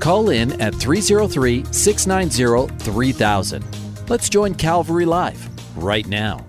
Call in at 303 690 3000. Let's join Calvary Live right now.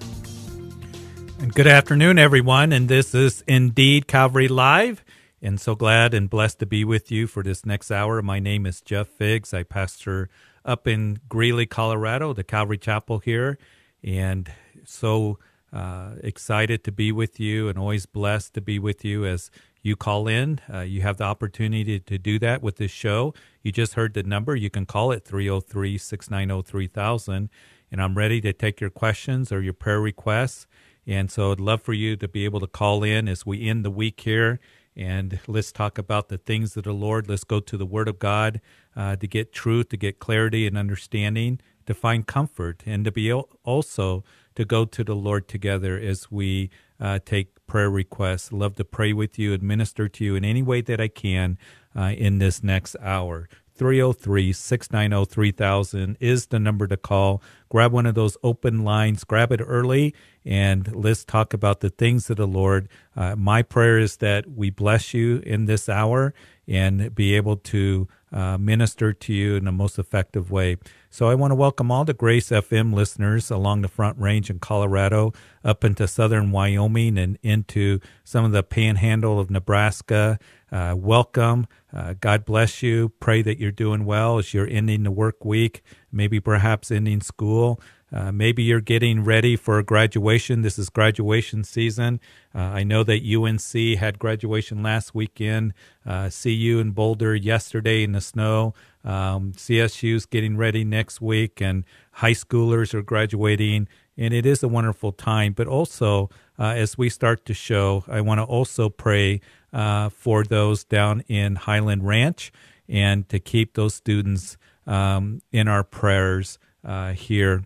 And good afternoon, everyone. And this is indeed Calvary Live. And so glad and blessed to be with you for this next hour. My name is Jeff Figs. I pastor up in Greeley, Colorado, the Calvary Chapel here. And so uh, excited to be with you and always blessed to be with you as you call in. Uh, you have the opportunity to do that with this show. You just heard the number. You can call it 303 690 3000. And I'm ready to take your questions or your prayer requests. And so I'd love for you to be able to call in as we end the week here. And let's talk about the things of the Lord. Let's go to the Word of God uh, to get truth, to get clarity and understanding, to find comfort, and to be also to go to the Lord together as we uh, take prayer requests. Love to pray with you and minister to you in any way that I can uh, in this next hour. 303 690 3000 is the number to call. Grab one of those open lines, grab it early, and let's talk about the things of the Lord. Uh, my prayer is that we bless you in this hour and be able to uh, minister to you in the most effective way. So I want to welcome all the Grace FM listeners along the Front Range in Colorado, up into southern Wyoming, and into some of the panhandle of Nebraska. Uh, welcome. Uh, God bless you. Pray that you're doing well as you're ending the work week, maybe perhaps ending school. Uh, maybe you're getting ready for graduation. This is graduation season. Uh, I know that UNC had graduation last weekend. Uh, CU in Boulder yesterday in the snow. Um, CSU's getting ready next week, and high schoolers are graduating. And it is a wonderful time. But also, uh, as we start to show, I want to also pray uh, for those down in Highland Ranch and to keep those students um, in our prayers uh, here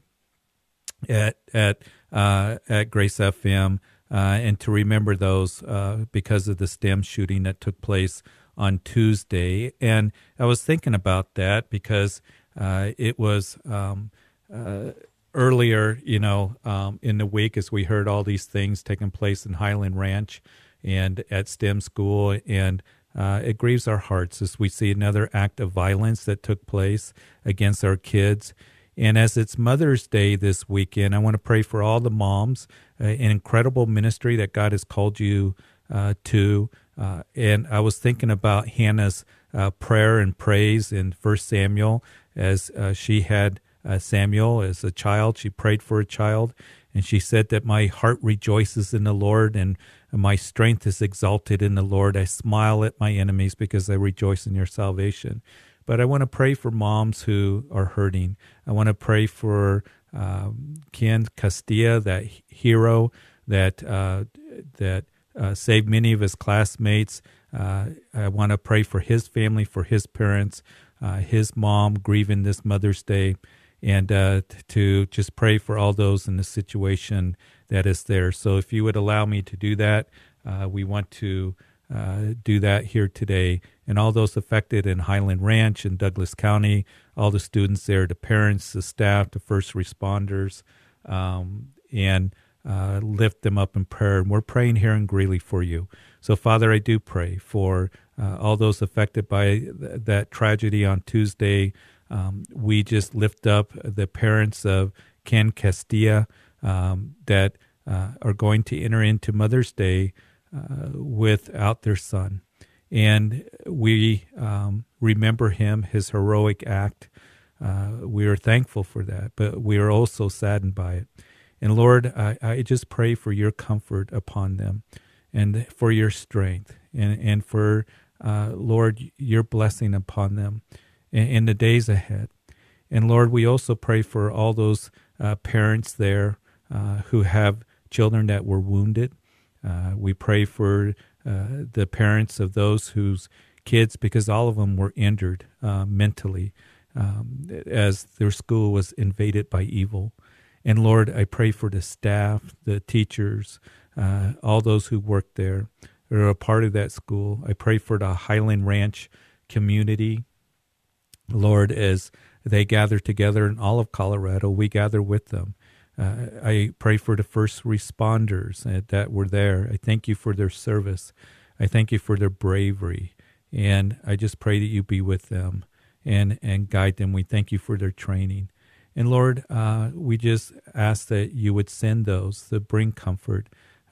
at at uh, at Grace FM, uh, and to remember those uh, because of the STEM shooting that took place on Tuesday. And I was thinking about that because uh, it was um, uh, earlier, you know, um, in the week as we heard all these things taking place in Highland Ranch and at STEM school and. Uh, it grieves our hearts as we see another act of violence that took place against our kids. And as it's Mother's Day this weekend, I want to pray for all the moms, uh, an incredible ministry that God has called you uh, to. Uh, and I was thinking about Hannah's uh, prayer and praise in First Samuel as uh, she had uh, Samuel as a child. She prayed for a child, and she said that my heart rejoices in the Lord and my strength is exalted in the Lord. I smile at my enemies because I rejoice in your salvation. But I want to pray for moms who are hurting. I want to pray for um, Ken Castillo, that hero that uh, that uh, saved many of his classmates. Uh, I want to pray for his family, for his parents, uh, his mom grieving this Mother's Day, and uh, to just pray for all those in the situation that is there. So, if you would allow me to do that, uh, we want to do that here today and all those affected in Highland Ranch in Douglas County, all the students there, the parents, the staff, the first responders, um, and uh, lift them up in prayer. And we're praying here in Greeley for you. So, Father, I do pray for uh, all those affected by th- that tragedy on Tuesday. Um, we just lift up the parents of Ken Castillo um, that uh, are going to enter into Mother's Day uh, without their son and we um, remember him, his heroic act. Uh, we are thankful for that, but we are also saddened by it. And Lord, I, I just pray for your comfort upon them and for your strength and, and for, uh, Lord, your blessing upon them in, in, the days ahead. And Lord, we also pray for all those uh, parents there uh, who have children that were wounded. Uh, we pray for uh, the parents of those whose kids because all of them were injured uh, mentally um, as their school was invaded by evil. And Lord, I pray for the staff, the teachers, uh, all those who work there, who are a part of that school. I pray for the Highland Ranch community. Lord, as they gather together in all of Colorado, we gather with them. Uh, I pray for the first responders uh, that were there. I thank you for their service. I thank you for their bravery. And I just pray that you be with them and, and guide them. We thank you for their training. And Lord, uh, we just ask that you would send those that bring comfort.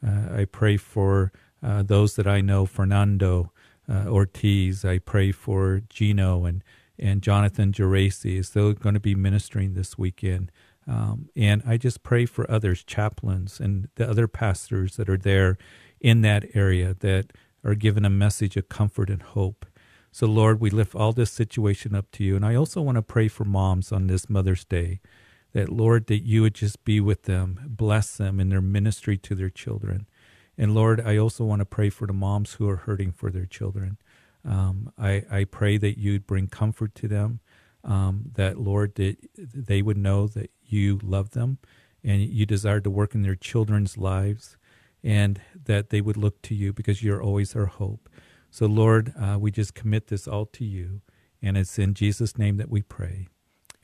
Uh, I pray for uh, those that I know, Fernando uh, Ortiz. I pray for Gino and, and Jonathan Geraci as they're going to be ministering this weekend. Um, and I just pray for others, chaplains and the other pastors that are there in that area that are given a message of comfort and hope. So, Lord, we lift all this situation up to you. And I also want to pray for moms on this Mother's Day that, Lord, that you would just be with them, bless them in their ministry to their children. And Lord, I also want to pray for the moms who are hurting for their children. Um, I, I pray that you'd bring comfort to them, um, that, Lord, that they would know that you love them and you desire to work in their children's lives and that they would look to you because you're always our hope. So, Lord, uh, we just commit this all to you. And it's in Jesus' name that we pray.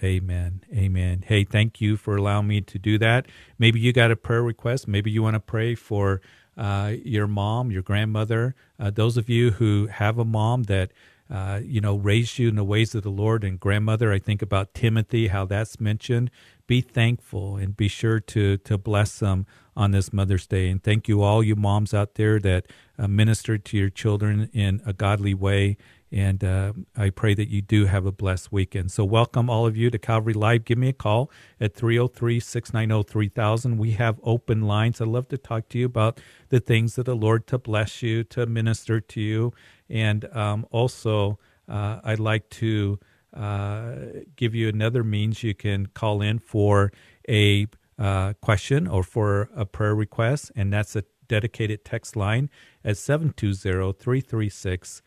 Amen. Amen. Hey, thank you for allowing me to do that. Maybe you got a prayer request. Maybe you want to pray for uh, your mom, your grandmother. Uh, those of you who have a mom that uh, you know, raised you in the ways of the Lord. And grandmother, I think about Timothy, how that's mentioned. Be thankful and be sure to to bless them on this Mother's Day. And thank you all you moms out there that uh, ministered to your children in a godly way. And uh, I pray that you do have a blessed weekend. So, welcome all of you to Calvary Live. Give me a call at 303 690 3000. We have open lines. I'd love to talk to you about the things of the Lord to bless you, to minister to you. And um, also, uh, I'd like to uh, give you another means you can call in for a uh, question or for a prayer request, and that's a dedicated text line at 720 336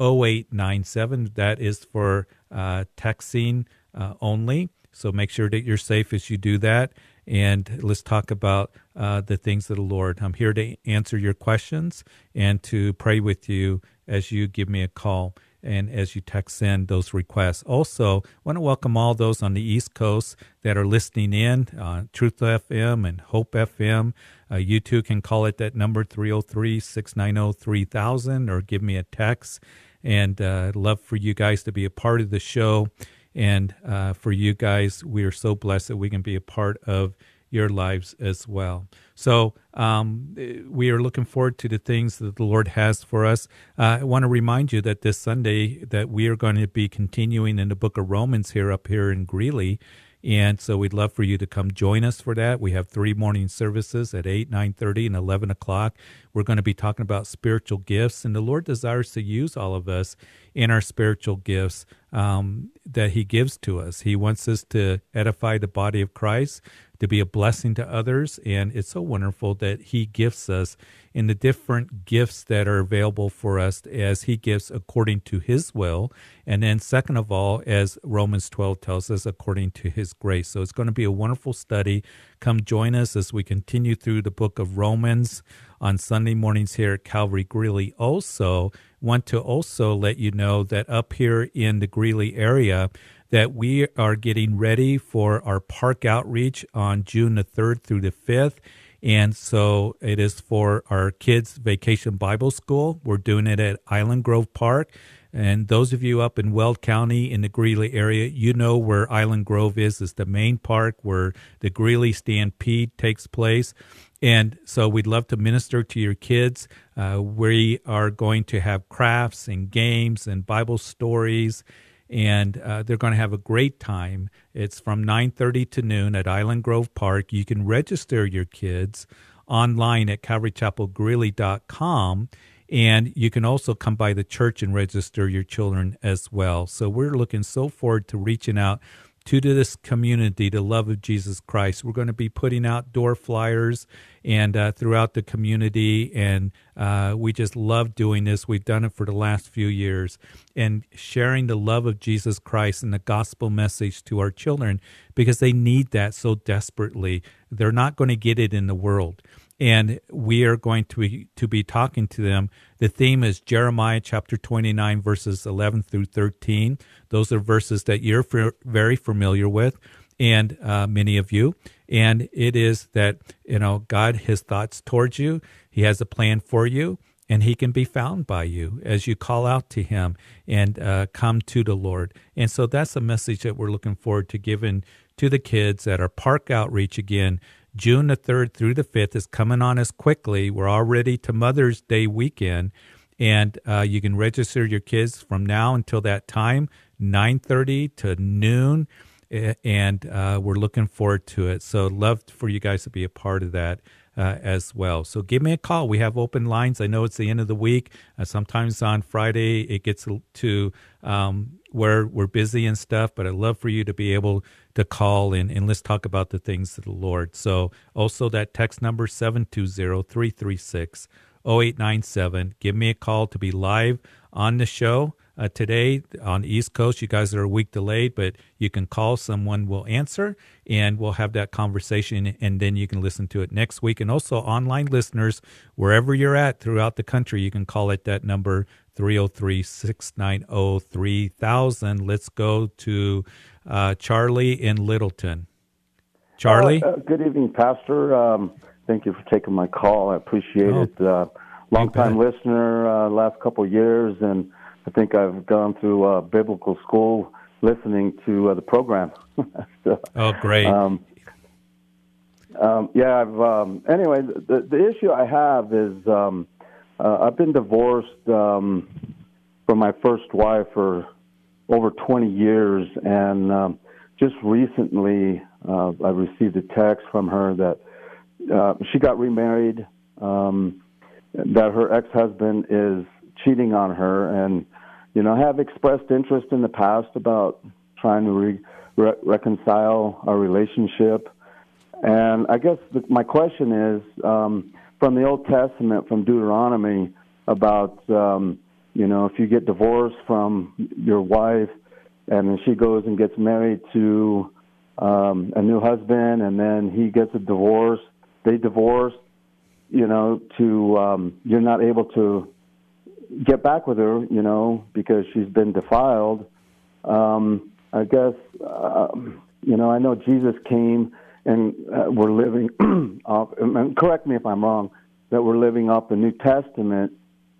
0897. That is for uh, texting uh, only. So make sure that you're safe as you do that. And let's talk about uh, the things of the Lord. I'm here to answer your questions and to pray with you as you give me a call and as you text in those requests. Also, want to welcome all those on the East Coast that are listening in on Truth FM and Hope FM. Uh, you too can call it that number 303 690 3000 or give me a text. And uh, love for you guys to be a part of the show. And uh, for you guys, we are so blessed that we can be a part of your lives as well. So um, we are looking forward to the things that the Lord has for us. Uh, I want to remind you that this Sunday that we are going to be continuing in the book of Romans here up here in Greeley. And so we'd love for you to come join us for that. We have three morning services at 8, 9.30, and 11 o'clock. We're going to be talking about spiritual gifts, and the Lord desires to use all of us in our spiritual gifts um, that He gives to us. He wants us to edify the body of Christ, to be a blessing to others. And it's so wonderful that He gifts us in the different gifts that are available for us as He gives according to His will. And then, second of all, as Romans 12 tells us, according to His grace. So it's going to be a wonderful study. Come join us as we continue through the book of Romans on Sunday mornings here at Calvary Greeley. Also, want to also let you know that up here in the Greeley area, that we are getting ready for our park outreach on June the 3rd through the 5th. And so it is for our kids' vacation Bible school. We're doing it at Island Grove Park. And those of you up in Weld County in the Greeley area, you know where Island Grove is. It's the main park where the Greeley Stampede takes place. And so we'd love to minister to your kids. Uh, we are going to have crafts and games and Bible stories and uh, they're going to have a great time. It's from 9:30 to noon at Island Grove Park. You can register your kids online at calvarychapelgreeley.com and you can also come by the church and register your children as well. So we're looking so forward to reaching out to this community the love of Jesus Christ. We're going to be putting out door flyers and uh, throughout the community, and uh, we just love doing this. We've done it for the last few years and sharing the love of Jesus Christ and the gospel message to our children because they need that so desperately. They're not going to get it in the world and we are going to be, to be talking to them. The theme is Jeremiah chapter 29, verses 11 through 13. Those are verses that you're very familiar with, and uh, many of you. And it is that, you know, God, his thoughts towards you, he has a plan for you, and he can be found by you as you call out to him and uh, come to the Lord. And so that's a message that we're looking forward to giving to the kids at our park outreach again June the 3rd through the 5th is coming on us quickly. We're already to Mother's Day weekend, and uh, you can register your kids from now until that time, 9.30 to noon, and uh, we're looking forward to it. So love for you guys to be a part of that. Uh, as well. So give me a call. We have open lines. I know it's the end of the week. Uh, sometimes on Friday it gets to um, where we're busy and stuff, but I'd love for you to be able to call and, and let's talk about the things of the Lord. So also that text number 720-336-0897. Give me a call to be live on the show. Uh, today on the East Coast. You guys are a week delayed, but you can call, someone will answer, and we'll have that conversation, and then you can listen to it next week. And also, online listeners, wherever you're at throughout the country, you can call at that number 303 690 3000. Let's go to uh, Charlie in Littleton. Charlie? Uh, uh, good evening, Pastor. Um, thank you for taking my call. I appreciate oh, it. Uh, long time listener, uh, last couple of years, and I think I've gone through uh, biblical school listening to uh, the program. so, oh, great. Um, um, yeah, I've, um, anyway, the, the issue I have is um, uh, I've been divorced um, from my first wife for over 20 years, and um, just recently uh, I received a text from her that uh, she got remarried, um, that her ex-husband is cheating on her, and you know have expressed interest in the past about trying to re- re- reconcile our relationship. And I guess the, my question is um, from the Old Testament, from Deuteronomy, about um, you know, if you get divorced from your wife and then she goes and gets married to um, a new husband and then he gets a divorce, they divorce, you know, to um, you're not able to get back with her, you know, because she's been defiled. Um, I guess, uh, you know, I know Jesus came and uh, we're living off, and correct me if I'm wrong, that we're living off the New Testament.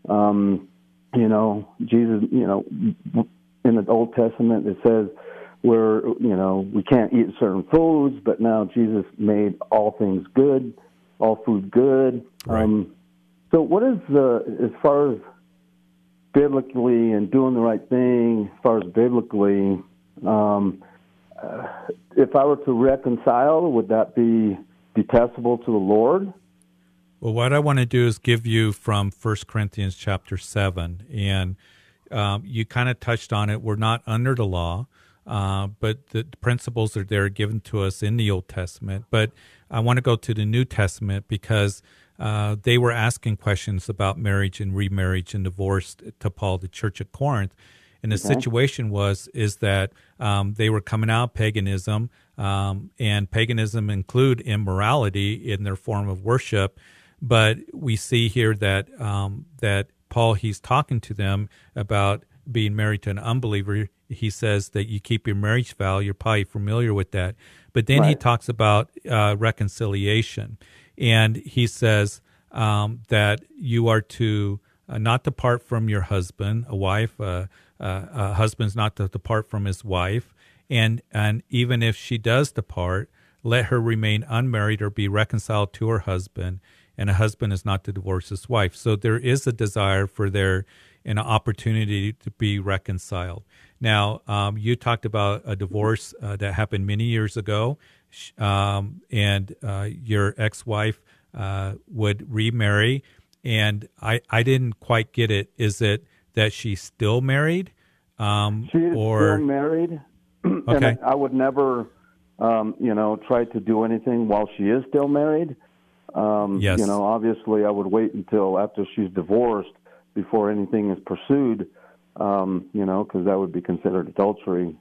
Um, you know, Jesus, you know, in the Old Testament it says we're, you know, we can't eat certain foods, but now Jesus made all things good, all food good. Right. Um, so, what is the as far as biblically and doing the right thing, as far as biblically, um, uh, if I were to reconcile, would that be detestable to the Lord? Well, what I want to do is give you from First Corinthians chapter 7. And um, you kind of touched on it. We're not under the law, uh, but the principles are there given to us in the Old Testament. But I want to go to the New Testament because uh, they were asking questions about marriage and remarriage and divorce to Paul, the church at Corinth. And the okay. situation was is that um, they were coming out paganism, um, and paganism include immorality in their form of worship. But we see here that um, that Paul he's talking to them about being married to an unbeliever. He says that you keep your marriage vow. You're probably familiar with that. But then right. he talks about uh, reconciliation, and he says um, that you are to uh, not depart from your husband. A wife, uh, uh a husband's not to depart from his wife, and and even if she does depart, let her remain unmarried or be reconciled to her husband and a husband is not to divorce his wife. So there is a desire for there an opportunity to be reconciled. Now, um, you talked about a divorce uh, that happened many years ago, um, and uh, your ex-wife uh, would remarry, and I, I didn't quite get it. Is it that she's still married, um, she is or... still married? and I, I would never, um, you know, try to do anything while she is still married. Um, yes. You know, obviously, I would wait until after she's divorced before anything is pursued. Um, you know, because that would be considered adultery.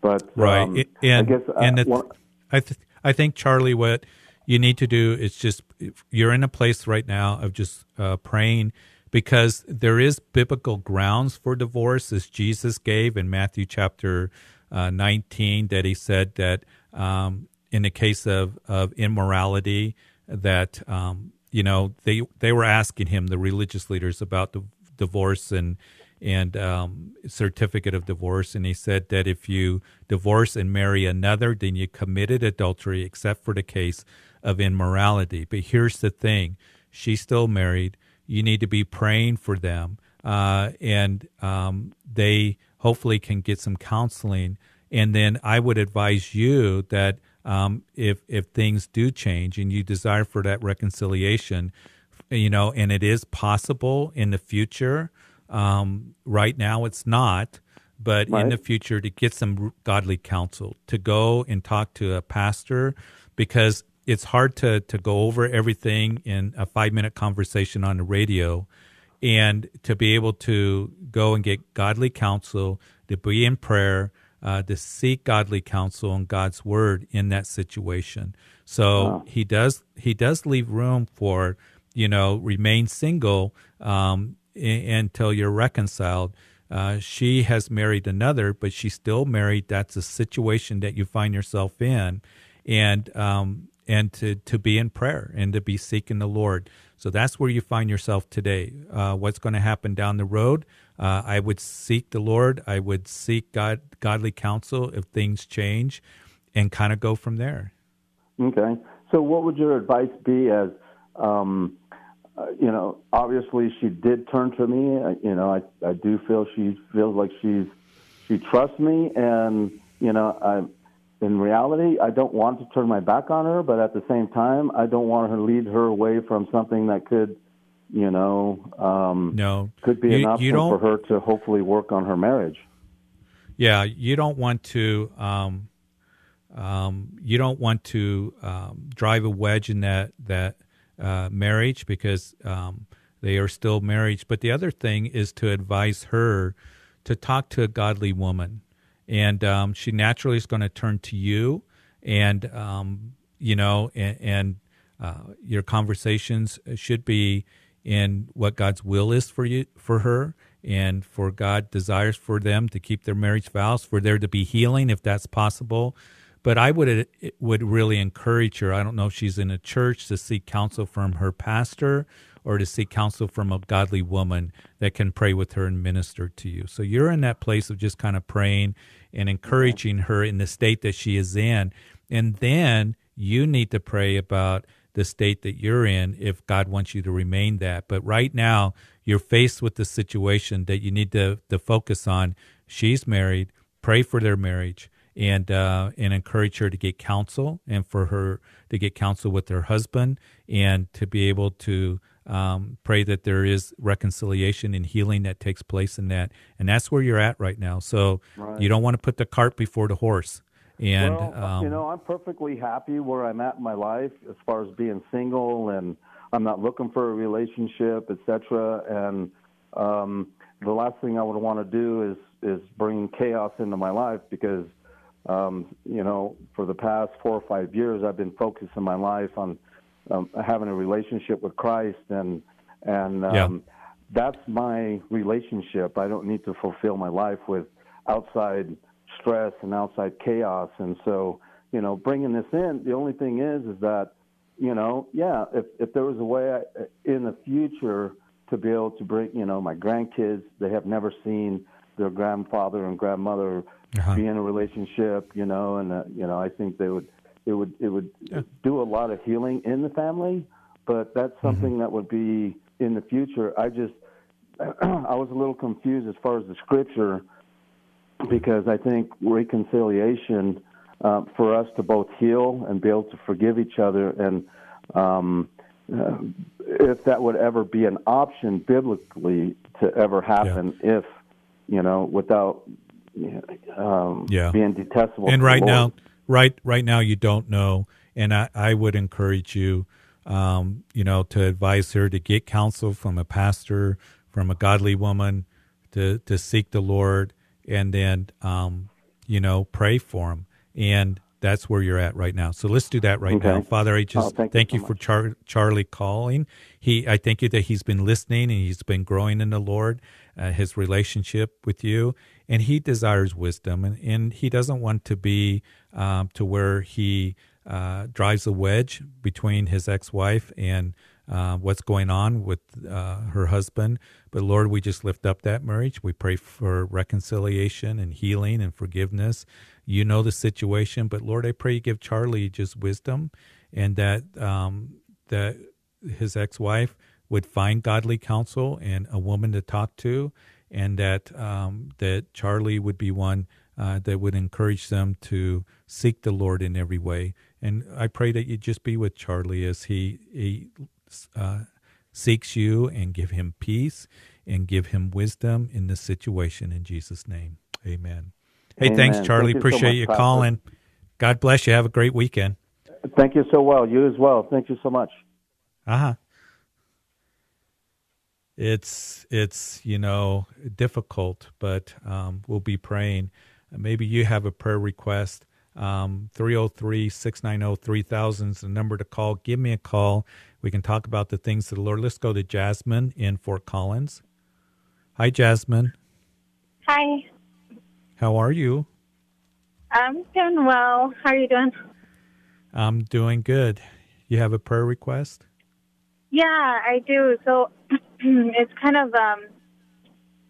But right, um, and I guess and I, it, one, I th- I think Charlie, what you need to do is just you're in a place right now of just uh, praying because there is biblical grounds for divorce, as Jesus gave in Matthew chapter uh, 19, that he said that um, in the case of, of immorality, that um, you know they they were asking him, the religious leaders, about the divorce and and um, certificate of divorce, and he said that if you divorce and marry another, then you committed adultery, except for the case of immorality. But here's the thing: she's still married. You need to be praying for them, uh, and um, they hopefully can get some counseling. And then I would advise you that um, if if things do change and you desire for that reconciliation, you know, and it is possible in the future um, right now, it's not, but right. in the future, to get some godly counsel, to go and talk to a pastor, because it's hard to to go over everything in a five minute conversation on the radio, and to be able to go and get godly counsel, to be in prayer, uh, to seek godly counsel and God's word in that situation. So wow. he does he does leave room for you know remain single um, until you're reconciled. Uh, she has married another, but she's still married. That's a situation that you find yourself in, and um, and to to be in prayer and to be seeking the Lord. So that's where you find yourself today. Uh, what's going to happen down the road? Uh, I would seek the Lord. I would seek God godly counsel if things change, and kind of go from there. Okay. So, what would your advice be as um, uh, you know, obviously she did turn to me. I, you know, I I do feel she feels like she's she trusts me, and you know, I in reality I don't want to turn my back on her, but at the same time I don't want her to lead her away from something that could, you know, um, no, could be you, an option for her to hopefully work on her marriage. Yeah, you don't want to. Um, um, you don't want to um, drive a wedge in that that uh, marriage because um, they are still married. But the other thing is to advise her to talk to a godly woman, and um, she naturally is going to turn to you, and um, you know, and, and uh, your conversations should be in what God's will is for you for her and for God desires for them to keep their marriage vows for there to be healing if that's possible but I would would really encourage her. I don't know if she's in a church to seek counsel from her pastor or to seek counsel from a godly woman that can pray with her and minister to you. So you're in that place of just kind of praying and encouraging her in the state that she is in, and then you need to pray about the state that you're in if God wants you to remain that. But right now, you're faced with the situation that you need to, to focus on. She's married. Pray for their marriage and uh, and encourage her to get counsel and for her to get counsel with her husband and to be able to um, pray that there is reconciliation and healing that takes place in that. And that's where you're at right now. So right. you don't want to put the cart before the horse. And well, um, you know i'm perfectly happy where i'm at in my life as far as being single and i'm not looking for a relationship etc and um, the last thing i would want to do is is bring chaos into my life because um, you know, for the past four or five years, I've been focusing my life on um, having a relationship with Christ, and and um, yeah. that's my relationship. I don't need to fulfill my life with outside stress and outside chaos. And so, you know, bringing this in, the only thing is, is that, you know, yeah, if if there was a way I, in the future to be able to bring, you know, my grandkids, they have never seen their grandfather and grandmother uh-huh. be in a relationship, you know, and uh, you know, I think they would it would it would yeah. do a lot of healing in the family, but that's mm-hmm. something mm-hmm. that would be in the future. I just I was a little confused as far as the scripture because I think reconciliation uh, for us to both heal and be able to forgive each other and um, uh, if that would ever be an option biblically to ever happen yeah. if you know without um, Yeah. being detestable. and right now right right now you don't know and i, I would encourage you um, you know to advise her to get counsel from a pastor from a godly woman to to seek the lord and then um, you know pray for him and that's where you're at right now so let's do that right Okay. now father i just Oh, thank you so you for. Char- charlie calling he i thank you that he's been listening and he's been growing in the lord uh, his relationship with you and he desires wisdom and, and he doesn't want to be um, to where he uh, drives a wedge between his ex-wife and uh, what's going on with uh, her husband. But lord we just lift up that marriage. We pray for reconciliation and healing and forgiveness. You know the situation but lord i pray you give charlie just wisdom and that um, that his ex-wife would find godly counsel and a woman to talk to, and that um, that Charlie would be one uh, that would encourage them to seek the Lord in every way. And I pray that you just be with Charlie as he he uh, seeks you and give him peace and give him wisdom in this situation. In Jesus' name, Amen. Hey, Amen. thanks, Charlie. Thank you so Appreciate much, you Pastor. calling. God bless you. Have a great weekend. Thank you so well. You as well. Thank you so much. Uh huh. It's it's you know difficult, but um, we'll be praying. Maybe you have a prayer request. Um, 303-690-3000 is the number to call. Give me a call. We can talk about the things of the Lord. Let's go to Jasmine in Fort Collins. Hi, Jasmine. Hi, How are you? I'm doing well. How are you doing? I'm doing good. You have a prayer request? Yeah, I do. So it's kind of um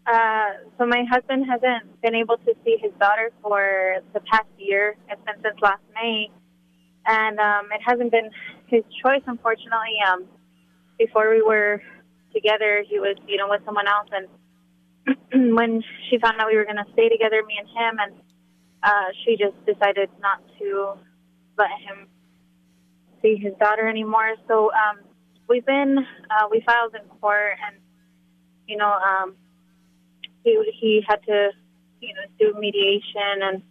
uh so my husband hasn't been able to see his daughter for the past year. It's been since last May. And um it hasn't been his choice unfortunately. Um before we were together he was, you know, with someone else and when she found out we were gonna stay together, me and him and uh she just decided not to let him see his daughter anymore. So um we've been uh, we filed in court and you know um he he had to you know do mediation and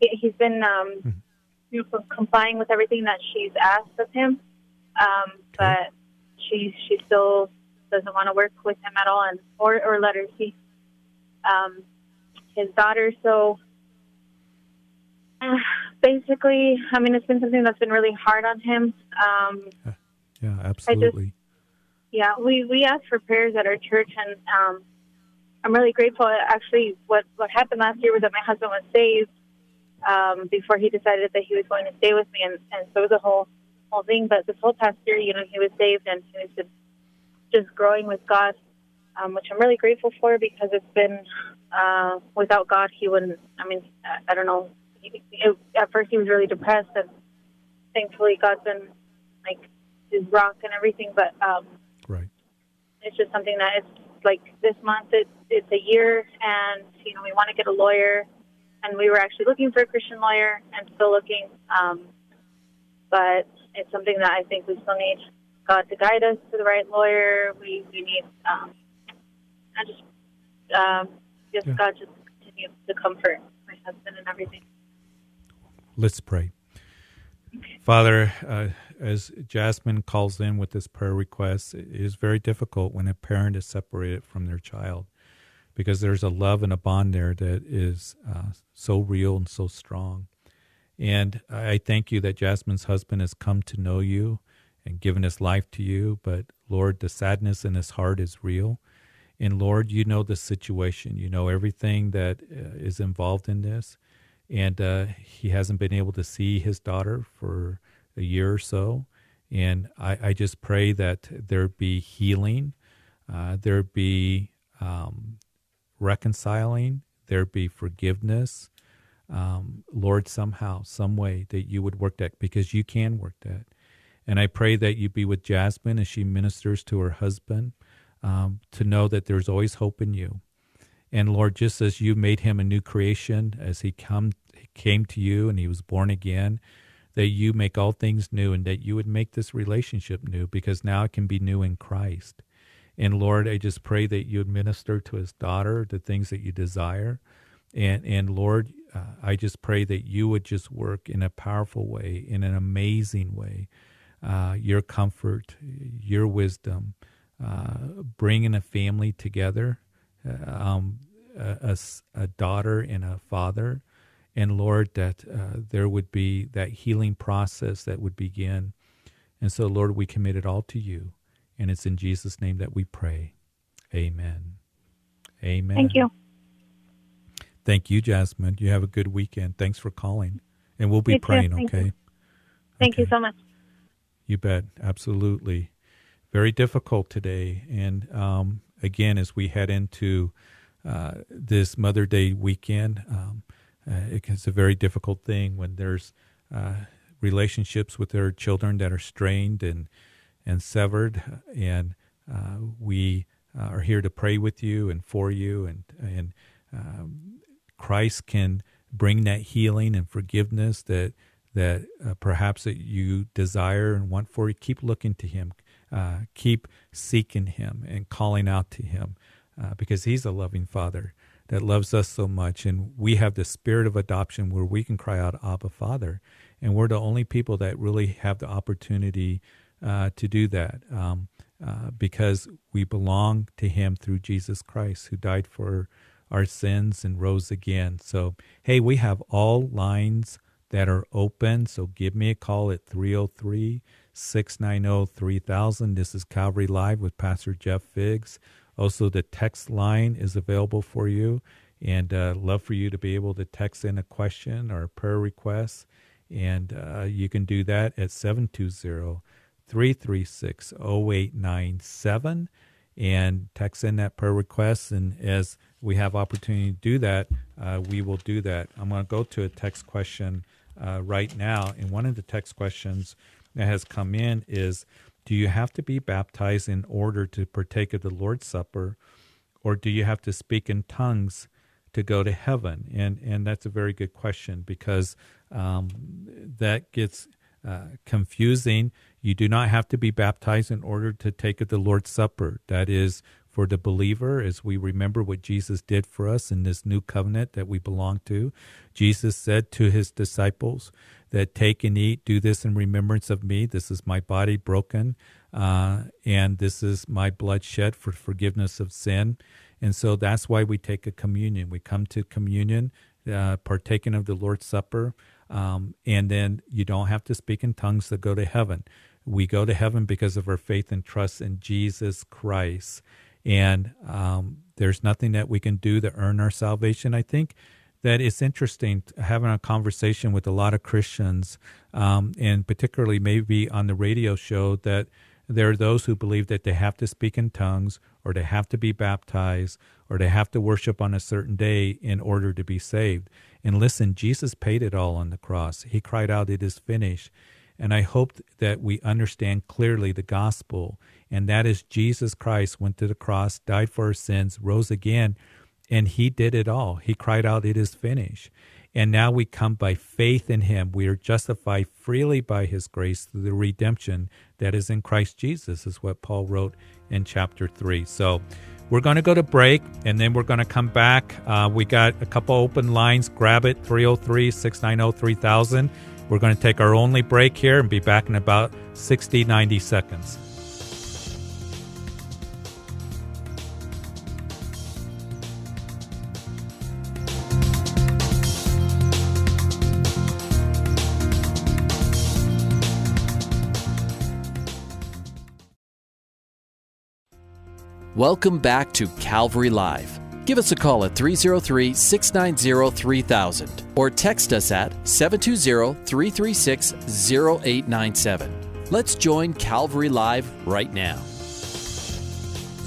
he, he's been um you know complying with everything that she's asked of him. Um but she she still doesn't want to work with him at all and or or let her see um his daughter. So uh, basically i mean it's been something that's been really hard on him. Um Yeah, absolutely. yeah, we we asked for prayers at our church, and um, I'm really grateful. Actually, what what happened last year was that my husband was saved um, before he decided that he was going to stay with me, and, and so it was a whole whole thing. But this whole past year, you know, he was saved, and he was just just growing with God, um, which I'm really grateful for because it's been uh, without God, he wouldn't. I mean, I, I don't know. He, at first, he was really depressed, and thankfully, God's been like his rock and everything. But um, right. it's just something that it's like this month it, it's a year and you know we want to get a lawyer and we were actually looking for a christian lawyer and still looking um, but it's something that i think we still need god to guide us to the right lawyer we, we need um, i just um, just Yeah. god just continue to comfort my husband and everything Let's pray. Father, uh, as Jasmine calls in with this prayer request, it is very difficult when a parent is separated from their child because there's a love and a bond there that is uh, so real and so strong. And I thank you that Jasmine's husband has come to know you and given his life to you. But Lord, the sadness in his heart is real. And Lord, you know the situation. You know everything that uh, is involved in this. And uh, he hasn't been able to see his daughter for a year or so. And I, I just pray that there be healing, uh, there be um, reconciling, there be forgiveness. Um, Lord, somehow, some way that you would work that because you can work that. And I pray that you be with Jasmine as she ministers to her husband um, to know that there's always hope in you. And Lord, just as you made him a new creation, as he come he came to you and he was born again, that you make all things new and that you would make this relationship new because now it can be new in Christ. And Lord, I just pray that you would minister to his daughter the things that you desire, And, and Lord, uh, I just pray that you would just work in a powerful way, in an amazing way. Uh, your comfort, your wisdom, uh, bringing a family together, uh, um, a, a, a, daughter and a father. And Lord, that uh, there would be that healing process that would begin. And so, Lord, we commit it all to you. And it's in Jesus' name that we pray. Amen. Amen. Thank you. Thank you, Jasmine. You have a good weekend. Thanks for calling. And we'll be you praying, Thank okay? You. Thank okay. you so much. You bet. Absolutely. Very difficult today. And um, again, as we head into uh, this Mother Day weekend, um, uh, it's a very difficult thing when there's uh, relationships with their children that are strained and and severed. And uh, we are here to pray with you and for you and and um, Christ can bring that healing and forgiveness that that uh, perhaps that you desire and want for you. Keep looking to Him. Uh, keep seeking Him and calling out to Him uh, because He's a loving Father that loves us so much. And we have the spirit of adoption where we can cry out, Abba, Father. And we're the only people that really have the opportunity uh, to do that um, uh, because we belong to Him through Jesus Christ who died for our sins and rose again. So, hey, we have all lines that are open. So give me a call at 303 690 3000. This is Calvary Live with Pastor Jeff Figs. Also, the text line is available for you. And uh, love for you to be able to text in a question or a prayer request. And uh, you can do that at 720 336 0897 and text in that prayer request. And as we have opportunity to do that, uh, we will do that. I'm going to go to a text question uh, right now. And one of the text questions that has come in is Do you have to be baptized in order to partake of the Lord's Supper, or do you have to speak in tongues to go to heaven? And, and that's a very good question because um, that gets uh, confusing. You do not have to be baptized in order to take of the Lord's Supper. That is for the believer as we remember what Jesus did for us in this new covenant that we belong to. Jesus said to his disciples that take and eat, do this in remembrance of me. This is my body broken, uh, and this is my blood shed for forgiveness of sin. And so that's why we take a communion. We come to communion, uh, partaking of the Lord's Supper, um, and then you don't have to speak in tongues to go to heaven. We go to heaven because of our faith and trust in Jesus Christ. And um, there's nothing that we can do to earn our salvation. I think that it's interesting having a conversation with a lot of Christians, um, and particularly maybe on the radio show, that there are those who believe that they have to speak in tongues or they have to be baptized or they have to worship on a certain day in order to be saved. And listen, Jesus paid it all on the cross. He cried out, It is finished. And I hope that we understand clearly the gospel, and that is Jesus Christ went to the cross, died for our sins, rose again, and he did it all. He cried out, It is finished. And now we come by faith in him. We are justified freely by his grace through the redemption that is in Christ Jesus, is what Paul wrote in chapter 3. So we're going to go to break and then we're going to come back. Uh, we got a couple open lines. Grab it 303 690 3000. We're going to take our only break here and be back in about 60, 90 seconds. Welcome back to Calvary Live. Give us a call at 303 690 3000 or text us at 720 336 0897. Let's join Calvary Live right now.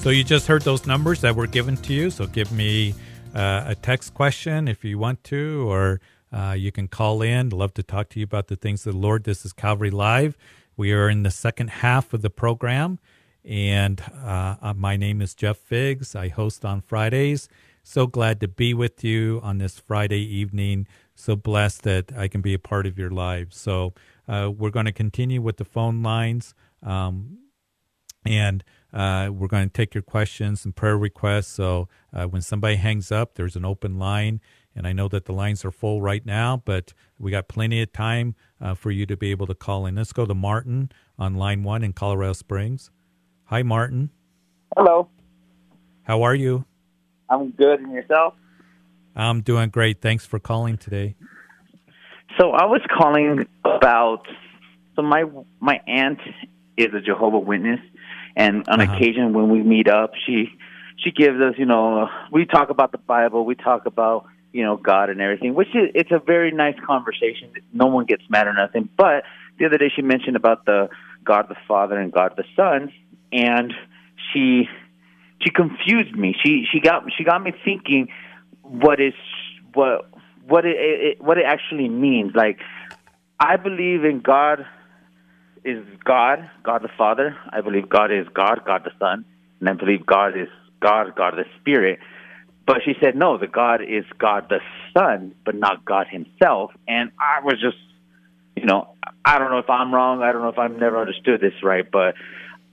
So, you just heard those numbers that were given to you. So, give me uh, a text question if you want to, or uh, you can call in. Love to talk to you about the things of the Lord. This is Calvary Live. We are in the second half of the program. And uh, uh, my name is Jeff Figs. I host on Fridays. So glad to be with you on this Friday evening. So blessed that I can be a part of your lives. So uh, we're going to continue with the phone lines. Um, and uh, we're going to take your questions and prayer requests. So uh, when somebody hangs up, there's an open line, And I know that the lines are full right now, but we got plenty of time uh, for you to be able to call in. Let's go to Martin on line one in Colorado Springs. Hi, Martin. Hello. How are you? I'm good. And yourself? I'm doing great. Thanks for calling today. So I was calling about. So my my aunt is a Jehovah Witness, and on uh-huh. occasion when we meet up, she she gives us, you know, we talk about the Bible, we talk about you know God and everything, which is it's a very nice conversation. No one gets mad or nothing. But the other day she mentioned about the God the Father and God the Son, and she she confused me. She she got she got me thinking what is what what it, it what it actually means. Like I believe in God is God, God the Father. I believe God is God, God the Son, and I believe God is God, God the Spirit. But she said no, the God is God the Son, but not God Himself. And I was just, you know, I don't know if I'm wrong. I don't know if I've never understood this right, but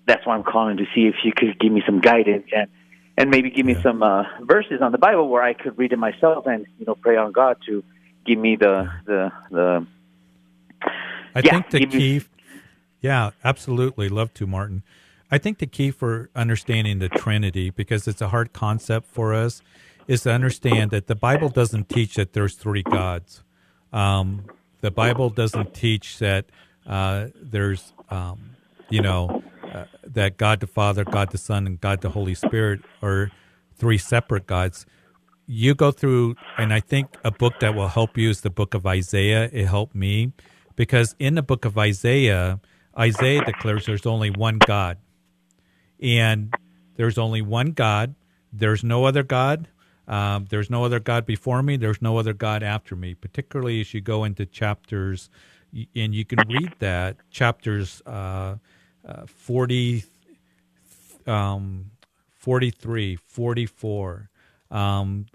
that's why I'm calling to see if you could give me some guidance and and maybe give me yeah. some uh, verses on the Bible where I could read it myself and you know pray on God to give me the the the. I yeah, think the key. Me... yeah, absolutely. Love to, Martin. I think the key for understanding the Trinity, because it's a hard concept for us, is to understand that the Bible doesn't teach that there's three gods. Um, the Bible doesn't teach that uh, there's, um, you know, uh, that God the Father, God the Son, and God the Holy Spirit are three separate gods. You go through, and I think a book that will help you is the book of Isaiah. It helped me because in the book of Isaiah, Isaiah declares there's only one God. And there's only one God. There's no other God. Um, there's no other God before me. There's no other God after me. Particularly as you go into chapters, and you can read that chapters uh, uh, 40, um, 43, 44. Um,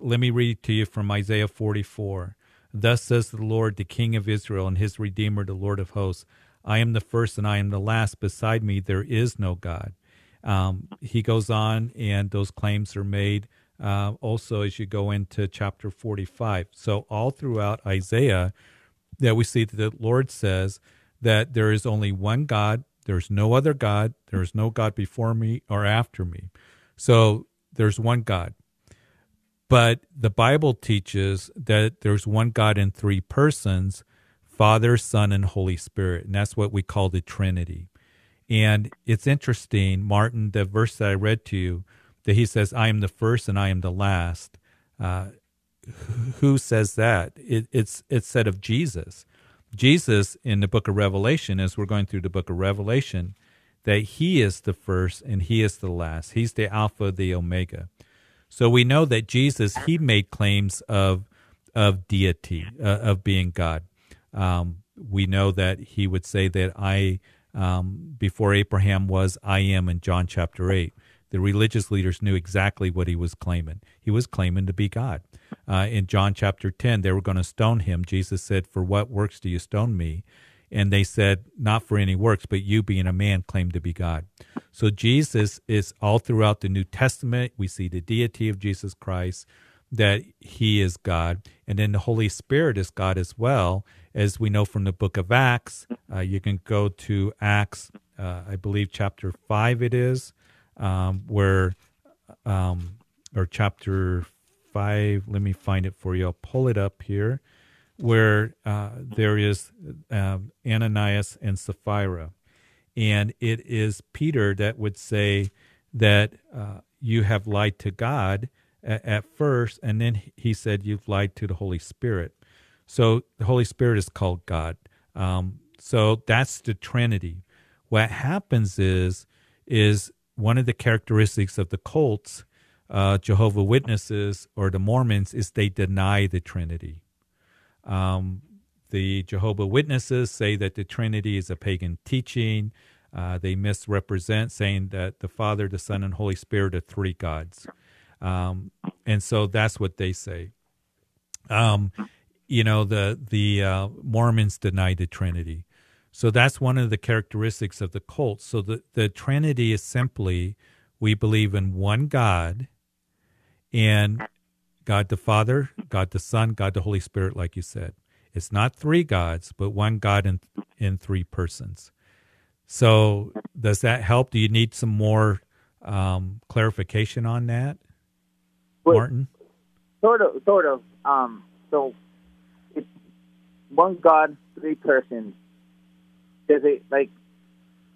let me read to you from Isaiah 44. Thus says the Lord, the King of Israel, and his Redeemer, the Lord of hosts I am the first and I am the last. Beside me, there is no God. Um, he goes on, and those claims are made uh, also as you go into chapter 45. So, all throughout Isaiah, that we see that the Lord says that there is only one God, there's no other God, there is no God before me or after me. So, there's one God. But the Bible teaches that there's one God in three persons Father, Son, and Holy Spirit. And that's what we call the Trinity. And it's interesting, Martin, the verse that I read to you, that he says, I am the first and I am the last. Uh, who says that? It, it's, it's said of Jesus. Jesus in the book of Revelation, as we're going through the book of Revelation, that he is the first and he is the last. He's the Alpha, the Omega. So we know that Jesus, he made claims of, of deity, uh, of being God. Um, we know that he would say that I, um, before Abraham was, I am in John chapter 8. The religious leaders knew exactly what he was claiming. He was claiming to be God. Uh, in John chapter 10, they were going to stone him. Jesus said, For what works do you stone me? And they said, Not for any works, but you being a man claim to be God. So Jesus is all throughout the New Testament. We see the deity of Jesus Christ, that he is God. And then the Holy Spirit is God as well as we know from the book of Acts. Uh, you can go to Acts, uh, I believe, chapter 5 it is, um, where, um, or chapter 5, let me find it for you. I'll pull it up here, where uh, there is um, Ananias and Sapphira. And it is Peter that would say that uh, you have lied to God at, at first, and then he said you've lied to the Holy Spirit. So the Holy Spirit is called God. Um, so that's the Trinity. What happens is is one of the characteristics of the cults, uh, Jehovah Witnesses or the Mormons, is they deny the Trinity. Um, the Jehovah Witnesses say that the Trinity is a pagan teaching. Uh, they misrepresent, saying that the Father, the Son, and Holy Spirit are three gods. Um, and so that's what they say. Um, you know the the uh, Mormons deny the Trinity, so that's one of the characteristics of the cult. So the the Trinity is simply we believe in one God, and God the Father, God the Son, God the Holy Spirit, like you said. It's not three gods, but one God in in three persons. So does that help? Do you need some more um, clarification on that, Well, Martin? Sort of, sort of. Um, so it's one God, three persons. Does it like?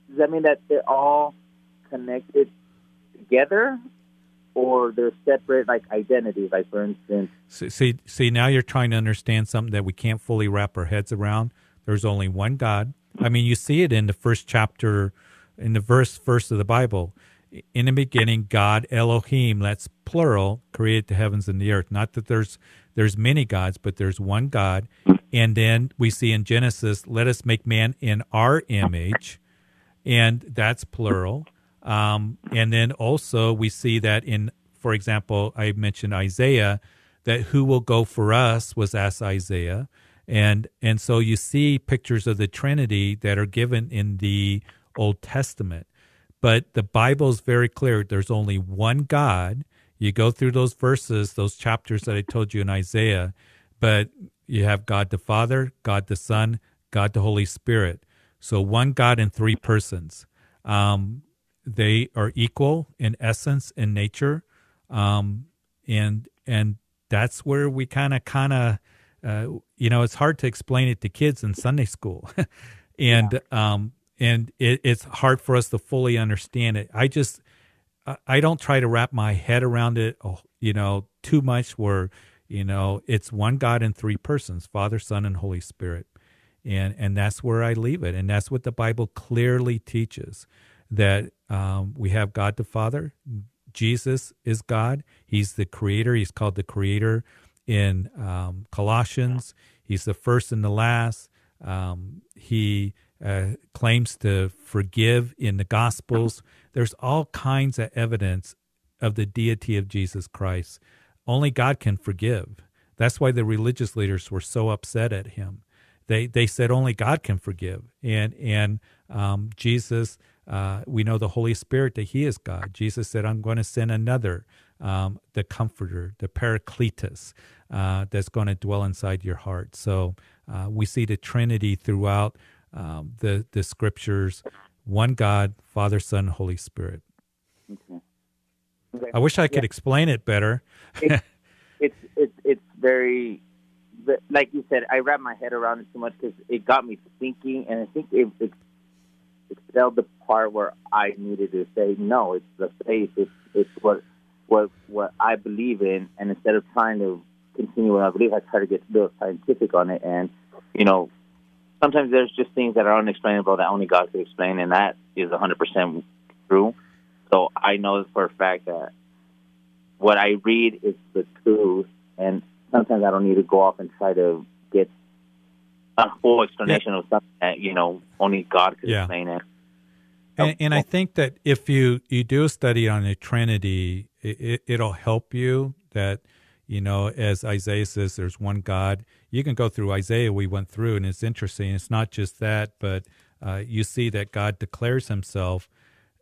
Does that mean that they're all connected together, or they're separate, like identities? Like for instance, See, see, see, now you're trying to understand something that we can't fully wrap our heads around. There's only one God. I mean, you see it in the first chapter, in the verse first of the Bible. In the beginning, God Elohim, that's plural, created the heavens and the earth. Not that there's there's many gods, but there's one God. And then we see in Genesis, let us make man in our image, and that's plural. Um, and then also we see that in, for example, I mentioned Isaiah, that who will go for us was asked Isaiah, and and so you see pictures of the Trinity that are given in the Old Testament, but the Bible is very clear. There's only one God. You go through those verses, those chapters that I told you in Isaiah, but you have God the Father, God the Son, God the Holy Spirit. So one God in three persons. Um, they are equal in essence and nature, um, and and that's where we kind of kind of uh, you know it's hard to explain it to kids in Sunday school, and um, and it, it's hard for us to fully understand it. I just I- I don't try to wrap my head around it, oh, you know, too much. Where you know it's one God in three persons, Father, Son, and Holy Spirit, and and that's where I leave it, and that's what the Bible clearly teaches that um, we have God the Father. Jesus is God. He's the creator. He's called the creator in um, Colossians. He's the first and the last. Um, he uh, claims to forgive in the Gospels. There's all kinds of evidence of the deity of Jesus Christ. Only God can forgive. That's why the religious leaders were so upset at him. They they said only God can forgive, and and um, Jesus. Uh, we know the Holy Spirit that He is God. Jesus said, "I'm going to send another, um, the Comforter, the Paracletus, uh, that's going to dwell inside your heart." So uh, we see the Trinity throughout um, the the Scriptures: one God, Father, Son, Holy Spirit. Okay. I wish I could Yeah. explain it better. it's it's it's it's very like you said i wrapped my head around it too much because it got me thinking and i think it, it excelled the part where i needed to say no it's the faith. It's it's what what what i believe in. And instead of trying to continue what i believe i try to get real scientific on it. And you know sometimes there's just things that are unexplainable that only god could explain and that is 100% true so i know for a fact that what I read is the truth, and sometimes I don't need to go off and try to get a full explanation of something that you know only God could Yeah. explain it. And, and I think that if you, you do a study on the Trinity, it, it, it'll help you that, you know, as Isaiah says, there's one God. You can go through Isaiah, we went through, and it's interesting. It's not just that, but uh, you see that God declares himself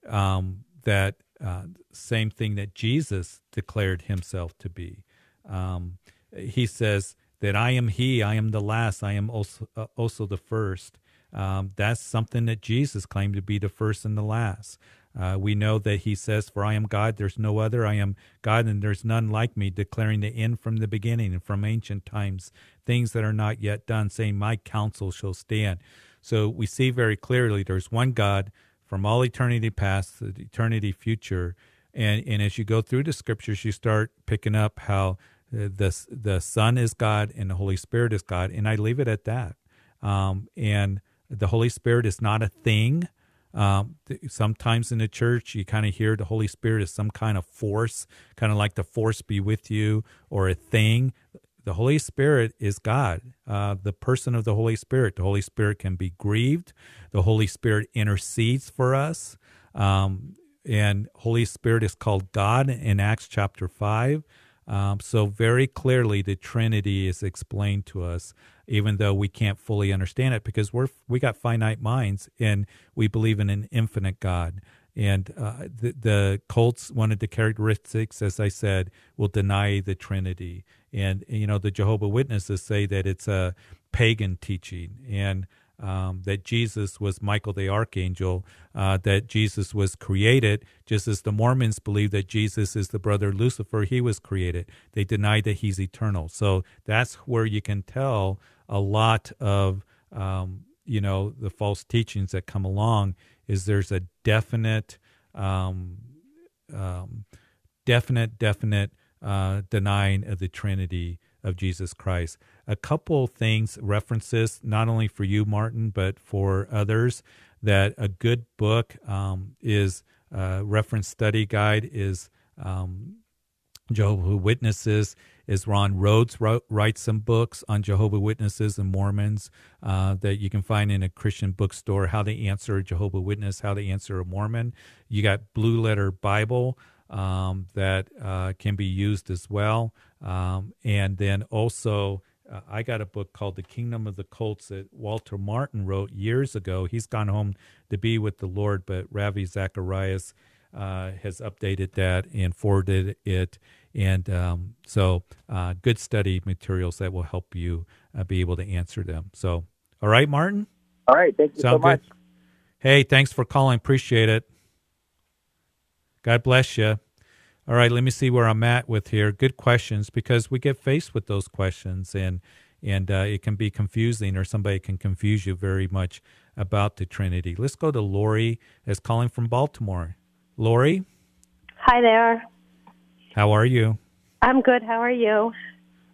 um, that uh, same thing that Jesus declared himself to be. Um, he says that I am He, I am the last, I am also, uh, also the first. Um, that's something that Jesus claimed to be the first and the last. Uh, we know that he says, For I am God, there's no other. I am God, and there's none like me, declaring the end from the beginning and from ancient times, things that are not yet done, saying, My counsel shall stand. So we see very clearly there's one God from all eternity past to eternity future. And, and as you go through the scriptures, you start picking up how uh, the, the Son is God and the Holy Spirit is God. And I leave it at that. Um, and the Holy Spirit is not a thing. Um, sometimes in the church, you kind of hear the Holy Spirit is some kind of force, kind of like the force be with you or a thing. The Holy Spirit is God, uh, the person of the Holy Spirit. The Holy Spirit can be grieved. The Holy Spirit intercedes for us. Um, and Holy Spirit is called God in Acts chapter 5. Um, so, very clearly, the Trinity is explained to us, even though we can't fully understand it because we're, we got finite minds and we believe in an infinite God. And uh, the, the cults, one of the characteristics, as I said, will deny the Trinity. And, you know, the Jehovah Witnesses say that it's a pagan teaching. And um, that Jesus was Michael the archangel, uh, that Jesus was created, just as the Mormons believe that Jesus is the brother Lucifer, he was created. They deny that he's eternal. So that's where you can tell a lot of, um, you know, the false teachings that come along is there's a definite, um, um definite, definite uh, denying of the Trinity of Jesus Christ. A couple things, references, not only for you, Martin, but for others, that a good book um, is uh, reference study guide is um, Jehovah Witnesses. Is Ron Rhodes wrote, writes some books on Jehovah Witnesses and Mormons uh, that you can find in a Christian bookstore. How to answer a Jehovah Witness, how to answer a Mormon. You got Blue Letter Bible um, that uh, can be used as well. Um, and then also, uh, I got a book called The Kingdom of the Cults that Walter Martin wrote years ago. He's gone home to be with the Lord, but Ravi Zacharias uh, has updated that and forwarded it. And um, so, uh, good study materials that will help you uh, be able to answer them. So, all right, Martin? All right. Thank you Sound so much. Good? Hey, thanks for calling. Appreciate it. God bless you. All right, let me see where I'm at with here. Good questions because we get faced with those questions and and uh, it can be confusing or somebody can confuse you very much about the Trinity. Let's go to Lori that's calling from Baltimore. Lori? Hi there. How are you? I'm good. How are you?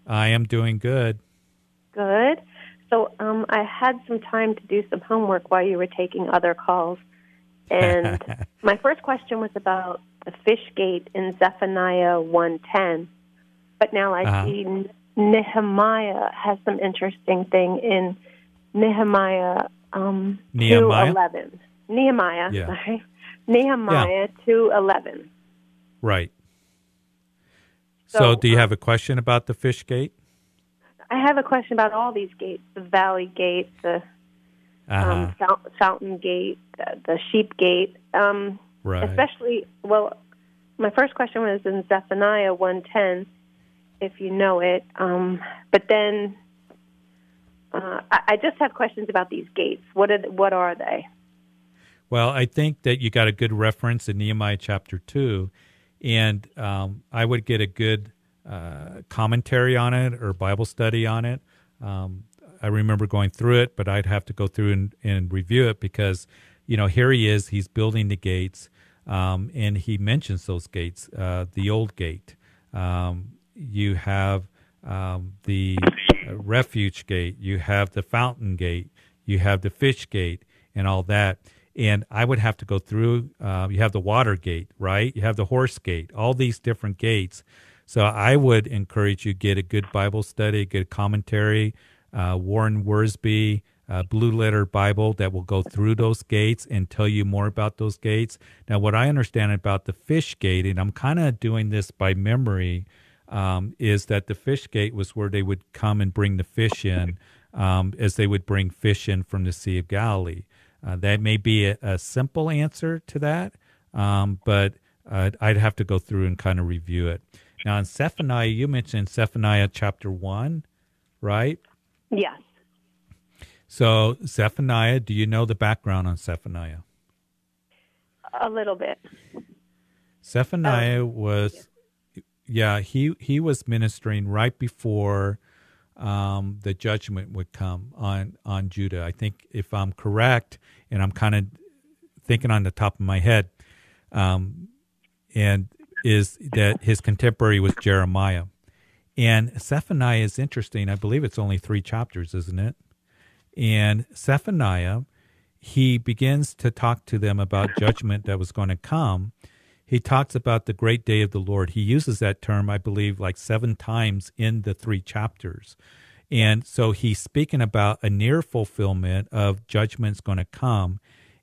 I am doing good. Good. So um, I had some time to do some homework while you were taking other calls. And my first question was about the fish gate in Zephaniah 110. But now I uh-huh. see Nehemiah has some interesting thing in Nehemiah, um, Nehemiah? 2.11. Nehemiah, yeah. sorry. Nehemiah yeah. 2.11. Right. So, so, do you have a question about the fish gate? I have a question about all these gates, the valley gate, the um, uh-huh. um, Fountain Gate, the, the Sheep Gate. Um, right. Especially, well, my first question was in Zephaniah 110, if you know it. Um, but then uh, I, I just have questions about these gates. What are, what are they? Well, I think that you got a good reference in Nehemiah chapter 2, and um, I would get a good uh, commentary on it or Bible study on it. Um, I remember going through it, but I'd have to go through and, and review it because, you know, here he is, he's building the gates, um, and he mentions those gates, uh, the old gate. Um, you have um, the refuge gate, you have the fountain gate, you have the fish gate, and all that. And I would have to go through. Uh, you have the water gate, right? You have the horse gate, all these different gates. So I would encourage you get a good Bible study, good commentary uh, Warren Wiersbe uh, Blue Letter Bible that will go through those gates and tell you more about those gates. Now, what I understand about the fish gate, and I'm kind of doing this by memory, um, is that the fish gate was where they would come and bring the fish in um, as they would bring fish in from the Sea of Galilee. Uh, that may be a, a, simple answer to that, um, but uh, I'd have to go through and kind of review it. Now, in Zephaniah, you mentioned Zephaniah chapter 1, right? Yes. So, Zephaniah, do you know the background on Zephaniah? A little bit. Zephaniah um, was, yeah. he he was ministering right before um, the judgment would come on on Judah. I think, if I'm correct, and I'm kind of thinking on the top of my head, um, and is that his contemporary was Jeremiah. And Zephaniah is interesting. I believe it's only three chapters, isn't it? And Zephaniah, he begins to talk to them about judgment that was going to come. He talks about the great day of the Lord. He uses that term, I believe, like seven times in the three chapters. And so he's speaking about a near fulfillment of judgment's going to come.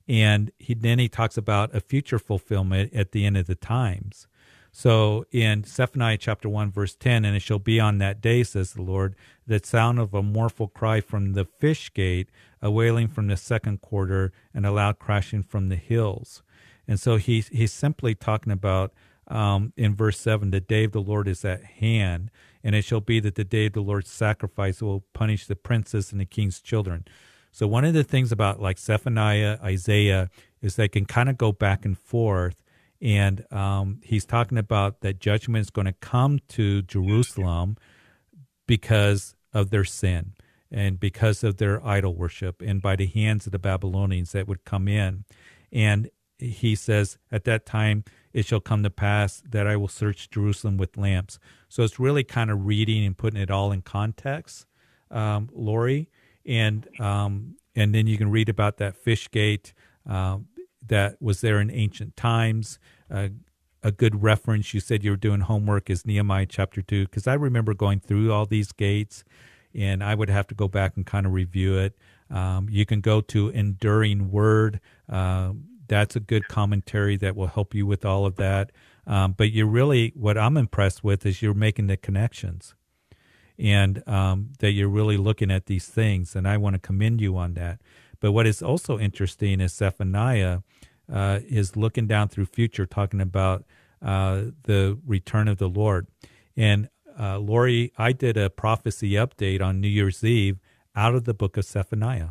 And he, then he talks about a future fulfillment at the end of the times. So in Zephaniah chapter 1, verse 10, and it shall be on that day, says the Lord, the sound of a mournful cry from the fish gate, a wailing from the second quarter, and a loud crashing from the hills. And so he's he's simply talking about um, in verse seven, the day of the Lord is at hand, and it shall be that the day of the Lord's sacrifice will punish the princes and the king's children. So one of the things about like Zephaniah, Isaiah, is they can kind of go back and forth. And um, he's talking about that judgment is going to come to Jerusalem because of their sin and because of their idol worship and by the hands of the Babylonians that would come in. And he says, At that time it shall come to pass that I will search Jerusalem with lamps. So it's really kind of reading and putting it all in context, um, Lori. And um, and then you can read about that fish gate uh, that was there in ancient times. Uh, a good reference, you said you were doing homework, is Nehemiah chapter 2, because I remember going through all these gates and I would have to go back and kind of review it. Um, you can go to Enduring Word. Uh, that's a good commentary that will help you with all of that. Um, but you're really, what I'm impressed with is you're making the connections and um, that you're really looking at these things. And I want to commend you on that. But what is also interesting is Zephaniah uh, is looking down through future, talking about uh, the return of the Lord. And uh, Lori, I did a prophecy update on New Year's Eve out of the book of Zephaniah,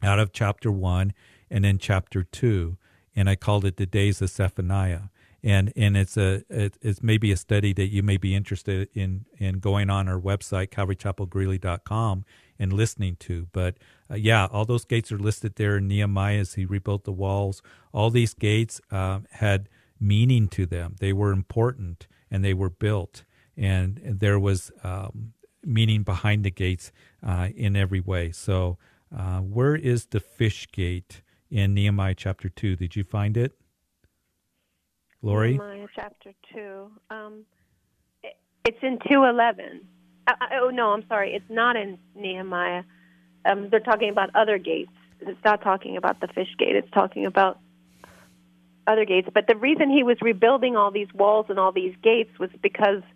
out of chapter one and then chapter two, and I called it the days of Zephaniah. And and it's a it, it's maybe a study that you may be interested in in going on our website calvarychapelgreeley.com and listening to. But uh, yeah, all those gates are listed there in Nehemiah as he rebuilt the walls. All these gates uh, had meaning to them. They were important and they were built and there was um, meaning behind the gates uh, in every way. So, uh, where is the fish gate in Nehemiah chapter 2? Did you find it? Lori? Nehemiah chapter 2. Um, it, it's in 211. Uh, uh, oh, no, I'm sorry. It's not in Nehemiah. Um, they're talking about other gates. It's not talking about the fish gate. It's talking about other gates. But the reason he was rebuilding all these walls and all these gates was because –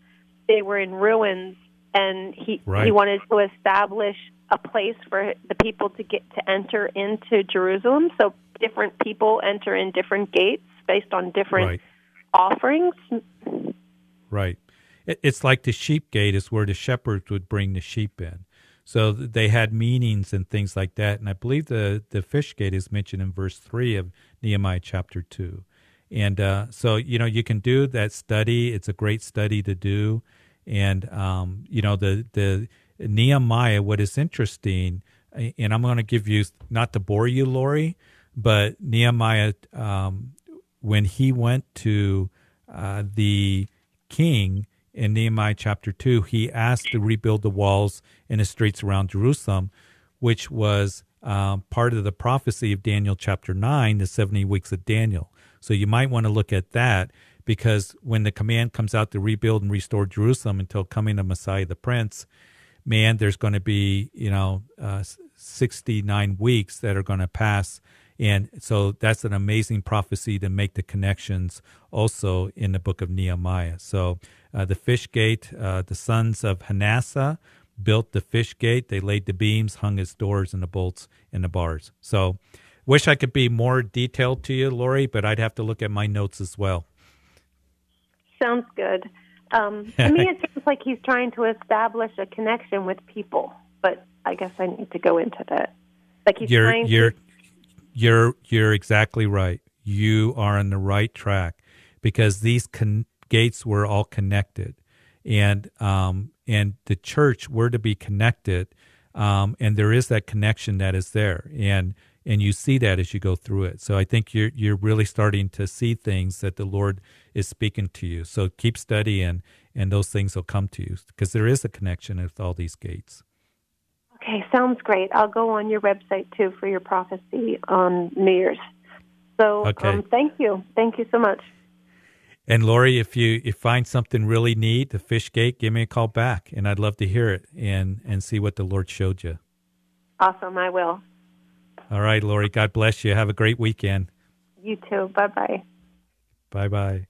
they were in ruins, and he right. he wanted to establish a place for the people to get to enter into Jerusalem. So different people enter in different gates based on different right. offerings. Right. It's like the sheep gate is where the shepherds would bring the sheep in. So they had meanings and things like that. And I believe the, the fish gate is mentioned in verse 3 of Nehemiah chapter 2. And uh, so, you know, you can do that study. It's a great study to do. And um, you know the the Nehemiah. What is interesting, and I'm going to give you not to bore you, Lori, but Nehemiah um, when he went to uh, the king in Nehemiah chapter two, he asked to rebuild the walls and the streets around Jerusalem, which was um, part of the prophecy of Daniel chapter 9, the 70 weeks of Daniel. So you might want to look at that because when the command comes out to rebuild and restore Jerusalem until coming of Messiah the Prince, man, there's going to be you know uh, 69 weeks that are going to pass, and so that's an amazing prophecy to make the connections also in the book of Nehemiah. So uh, the fish gate, uh, the sons of Hanassa built the fish gate. They laid the beams, hung its doors and the bolts and the bars. So. Wish I could be more detailed to you, Lori, but I'd have to look at my notes as well sounds good. Um, to me, it seems like he's trying to establish a connection with people, but I guess I need to go into that. Like he's you're, trying you're, to. You're you're exactly right. You are on the right track because these con- gates were all connected, and um, and the church were to be connected, um, and there is that connection that is there, and and you see that as you go through it. So I think you're you're really starting to see things that the Lord is speaking to you. So keep studying, and those things will come to you because there is a connection with all these gates. Okay, sounds great. I'll go on your website too for your prophecy on New Year's. So okay. um, thank you, thank you so much. And Lori, if you if find something really neat, the fish gate, give me a call back, and I'd love to hear it and and see what the Lord showed you. Awesome, I will. All right, Lori. God bless you. Have a great weekend. You too. Bye bye. Bye bye.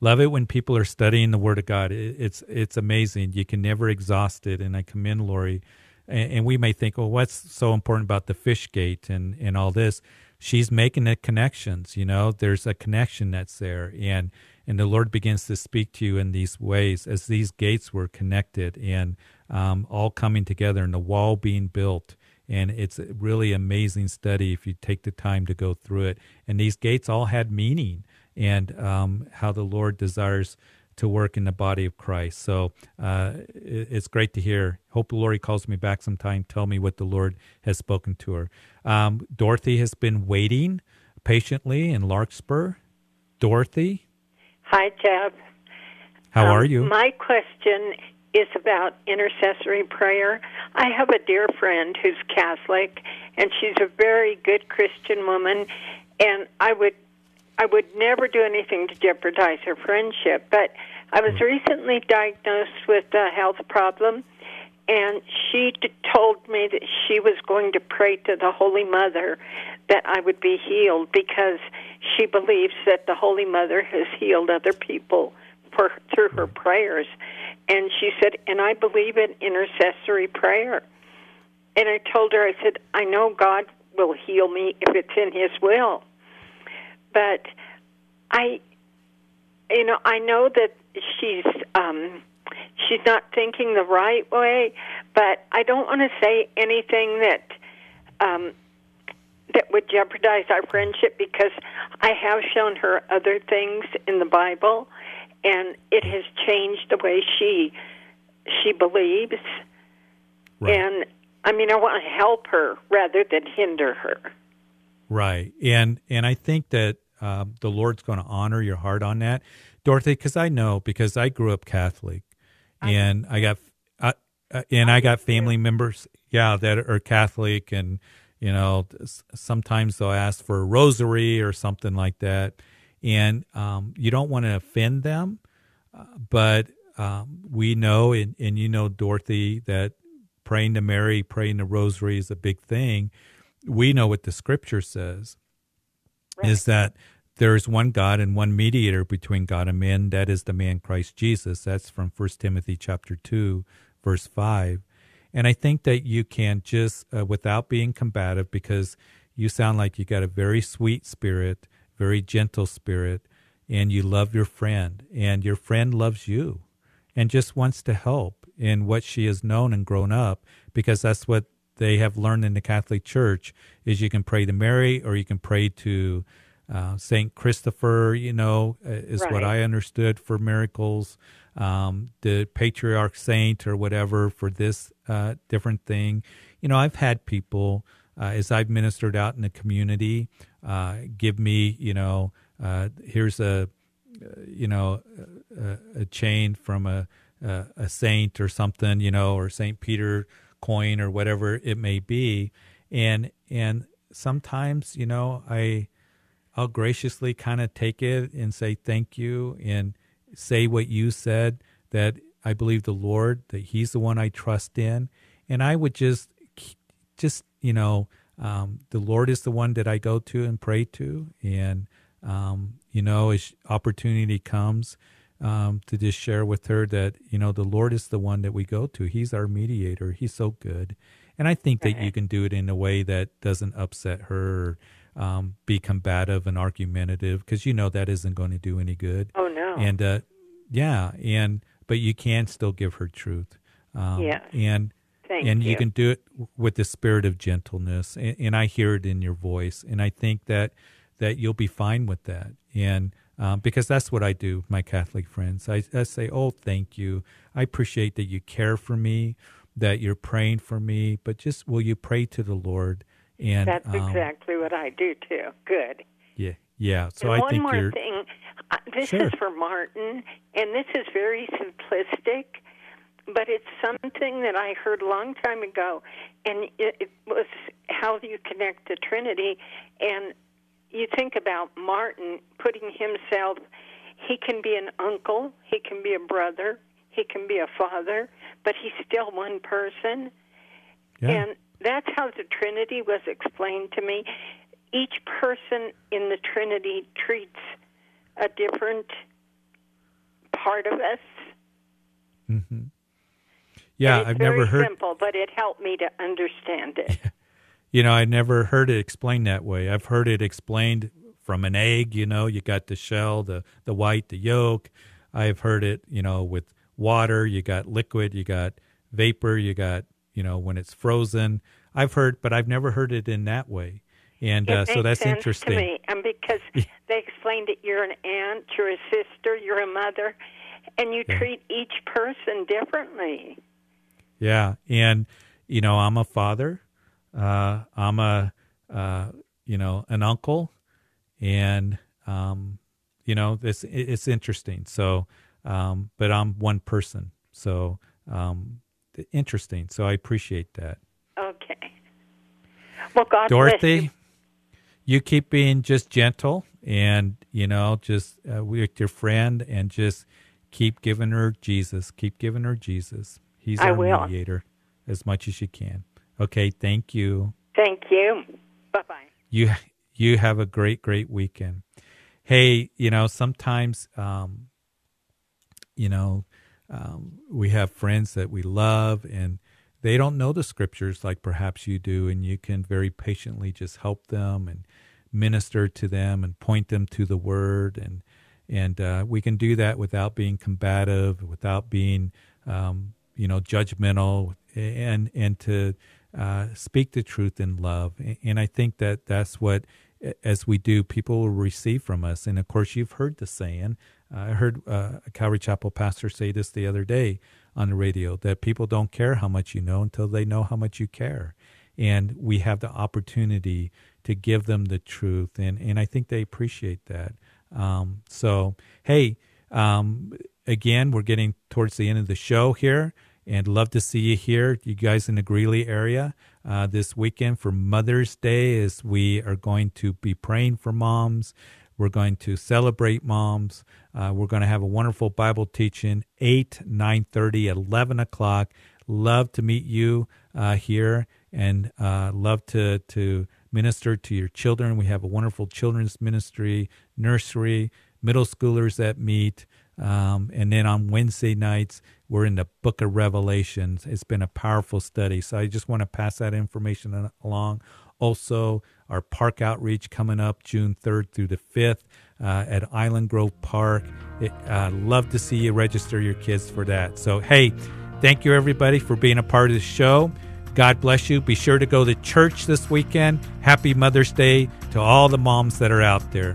Love it when people are studying the Word of God. It's it's amazing. You can never exhaust it, and I commend Lori. And, and we may think, well, what's so important about the fish gate and and all this? she's making the connections. You know, there's a connection that's there, and and the Lord begins to speak to you in these ways as these gates were connected and um, all coming together, and the wall being built. And it's a really amazing study if you take the time to go through it. And these gates all had meaning, and um, how the Lord desires to work in the body of Christ. So uh, it's great to hear. Hope Lori calls me back sometime. Tell me what the Lord has spoken to her. Um, Dorothy has been waiting patiently in Larkspur. Dorothy. Hi, Jeff. How um, are you? My question is about intercessory prayer. I have a dear friend who's Catholic, and she's a very good Christian woman, and I would I would never do anything to jeopardize her friendship. But I was recently diagnosed with a health problem, and she d- told me that she was going to pray to the Holy Mother that I would be healed because she believes that the Holy Mother has healed other people for through her prayers. And she said, and I believe in intercessory prayer. And I told her, I said, I know God will heal me if it's in His will but I, you know, I know that she's um, she's not thinking the right way, but I don't want to say anything that um, that would jeopardize our friendship because I have shown her other things in the Bible, and it has changed the way she she believes. Right. And I mean, I want to help her rather than hinder her. Right, and and I think that uh, the Lord's going to honor your heart on that, Dorothy. Because I know because I grew up Catholic, and I got uh, uh, and I got family members, yeah, that are Catholic, and you know sometimes they'll ask for a rosary or something like that, and um, you don't want to offend them, uh, but um, we know, and, and you know, Dorothy, that praying to Mary, praying the rosary is a big thing. We know what the Scripture says right. is that there is one God and one mediator between God and man. That is the man Christ Jesus. That's from First Timothy chapter two, verse five. And I think that you can just, uh, without being combative, because you sound like you got a very sweet spirit, very gentle spirit, and you love your friend, and your friend loves you, and just wants to help in what she has known and grown up, because that's what they have learned in the Catholic Church is you can pray to Mary or you can pray to uh, Saint Christopher. You know, uh, is right. what I understood for miracles. Um, the patriarch saint or whatever for this uh, different thing. You know, I've had people uh, as I've ministered out in the community uh, give me, you know, uh, here's a, you know, a, a chain from a, a, a saint or something, you know, or Saint Peter coin or whatever it may be. And and sometimes you know i i'll graciously kind of take it and say thank you and say what you said that i believe the lord that he's the one i trust in. And i would just just you know um, the lord is the one that i go to and pray to. And um, you know as opportunity comes um, to just share with her that you know the Lord is the one that we go to. He's our mediator. He's so good, and I think that you can do it in a way that doesn't upset her, or um, be combative and argumentative, because you know that isn't going to do any good. Oh no! And uh, yeah, and but you can still give her truth. Um, yes. And Thank and you. you can do it with the spirit of gentleness, and, and I hear it in your voice, and I think that that you'll be fine with that, and um, because that's what I do, my Catholic friends. I, I say, oh, thank you. I appreciate that you care for me, that you're praying for me, but just will you pray to the Lord? And that's um, exactly what I do too. Good. Yeah, yeah. So and I one think more you're. thing. Uh, this Sure. is for Martin, and this is very simplistic, but it's something that I heard a long time ago, and it, it was how you connect the Trinity. And you think about Martin putting himself, he can be an uncle, he can be a brother, he can be a father, but he's still one person. Yeah. And that's how the Trinity was explained to me. Each person in the Trinity treats a different part of us. Mm-hmm. Yeah, I've never heard. simple, but it helped me to understand it. you know, I never heard it explained that way. I've heard it explained from an egg. You know, you got the shell, the the white, the yolk. I've heard it, you know, with water. You got liquid, you got vapor, you got, you know, when it's frozen. I've heard, but I've never heard it in that way. And uh, so that's interesting. Me. And because they explained it, you're an aunt, you're a sister, you're a mother, and you Yeah. treat each person differently. Yeah, and you know, I'm a father. Uh, I'm a uh, you know an uncle, and um, you know this it's interesting. So, um, but I'm one person. So um, interesting. So I appreciate that, Okay. Well, God Dorothy. you. You keep being just gentle, and you know, just uh, with your friend, and just keep giving her Jesus. Keep giving her Jesus. He's I our will. mediator as much as you can. Okay, thank you. Thank you. Bye bye. You you have a great great weekend. Hey, you know sometimes um, you know um, we have friends that we love and they don't know the scriptures like perhaps you do, and you can very patiently just help them and minister to them and point them to the Word and and uh, we can do that without being combative, without being um, you know judgmental, and and to uh, speak the truth in love. And I think that that's what as we do, people will receive from us. And of course, you've heard the saying. I heard uh, a Calvary Chapel pastor say this the other day on the radio that people don't care how much you know until they know how much you care. And we have the opportunity to give them the truth. And, and I think they appreciate that. Um, so, hey, um, again, we're getting towards the end of the show here and love to see you here, you guys in the Greeley area uh, this weekend for Mother's Day as we are going to be praying for moms. We're going to celebrate moms. Uh, we're going to have a wonderful Bible teaching, 8, 9.30, 11 o'clock. Love to meet you uh, here and uh, love to, to minister to your children. We have a wonderful children's ministry, nursery, middle schoolers that meet. Um, and then on Wednesday nights, we're in the book of Revelations. It's been a powerful study. So I just want to pass that information along. Also, our park outreach coming up June 3rd through the 5th uh, at Island Grove Park. It, uh, love to see you register your kids for that. So, hey, thank you everybody for being a part of the show. God bless you. Be sure to go to church this weekend. Happy Mother's Day to all the moms that are out there.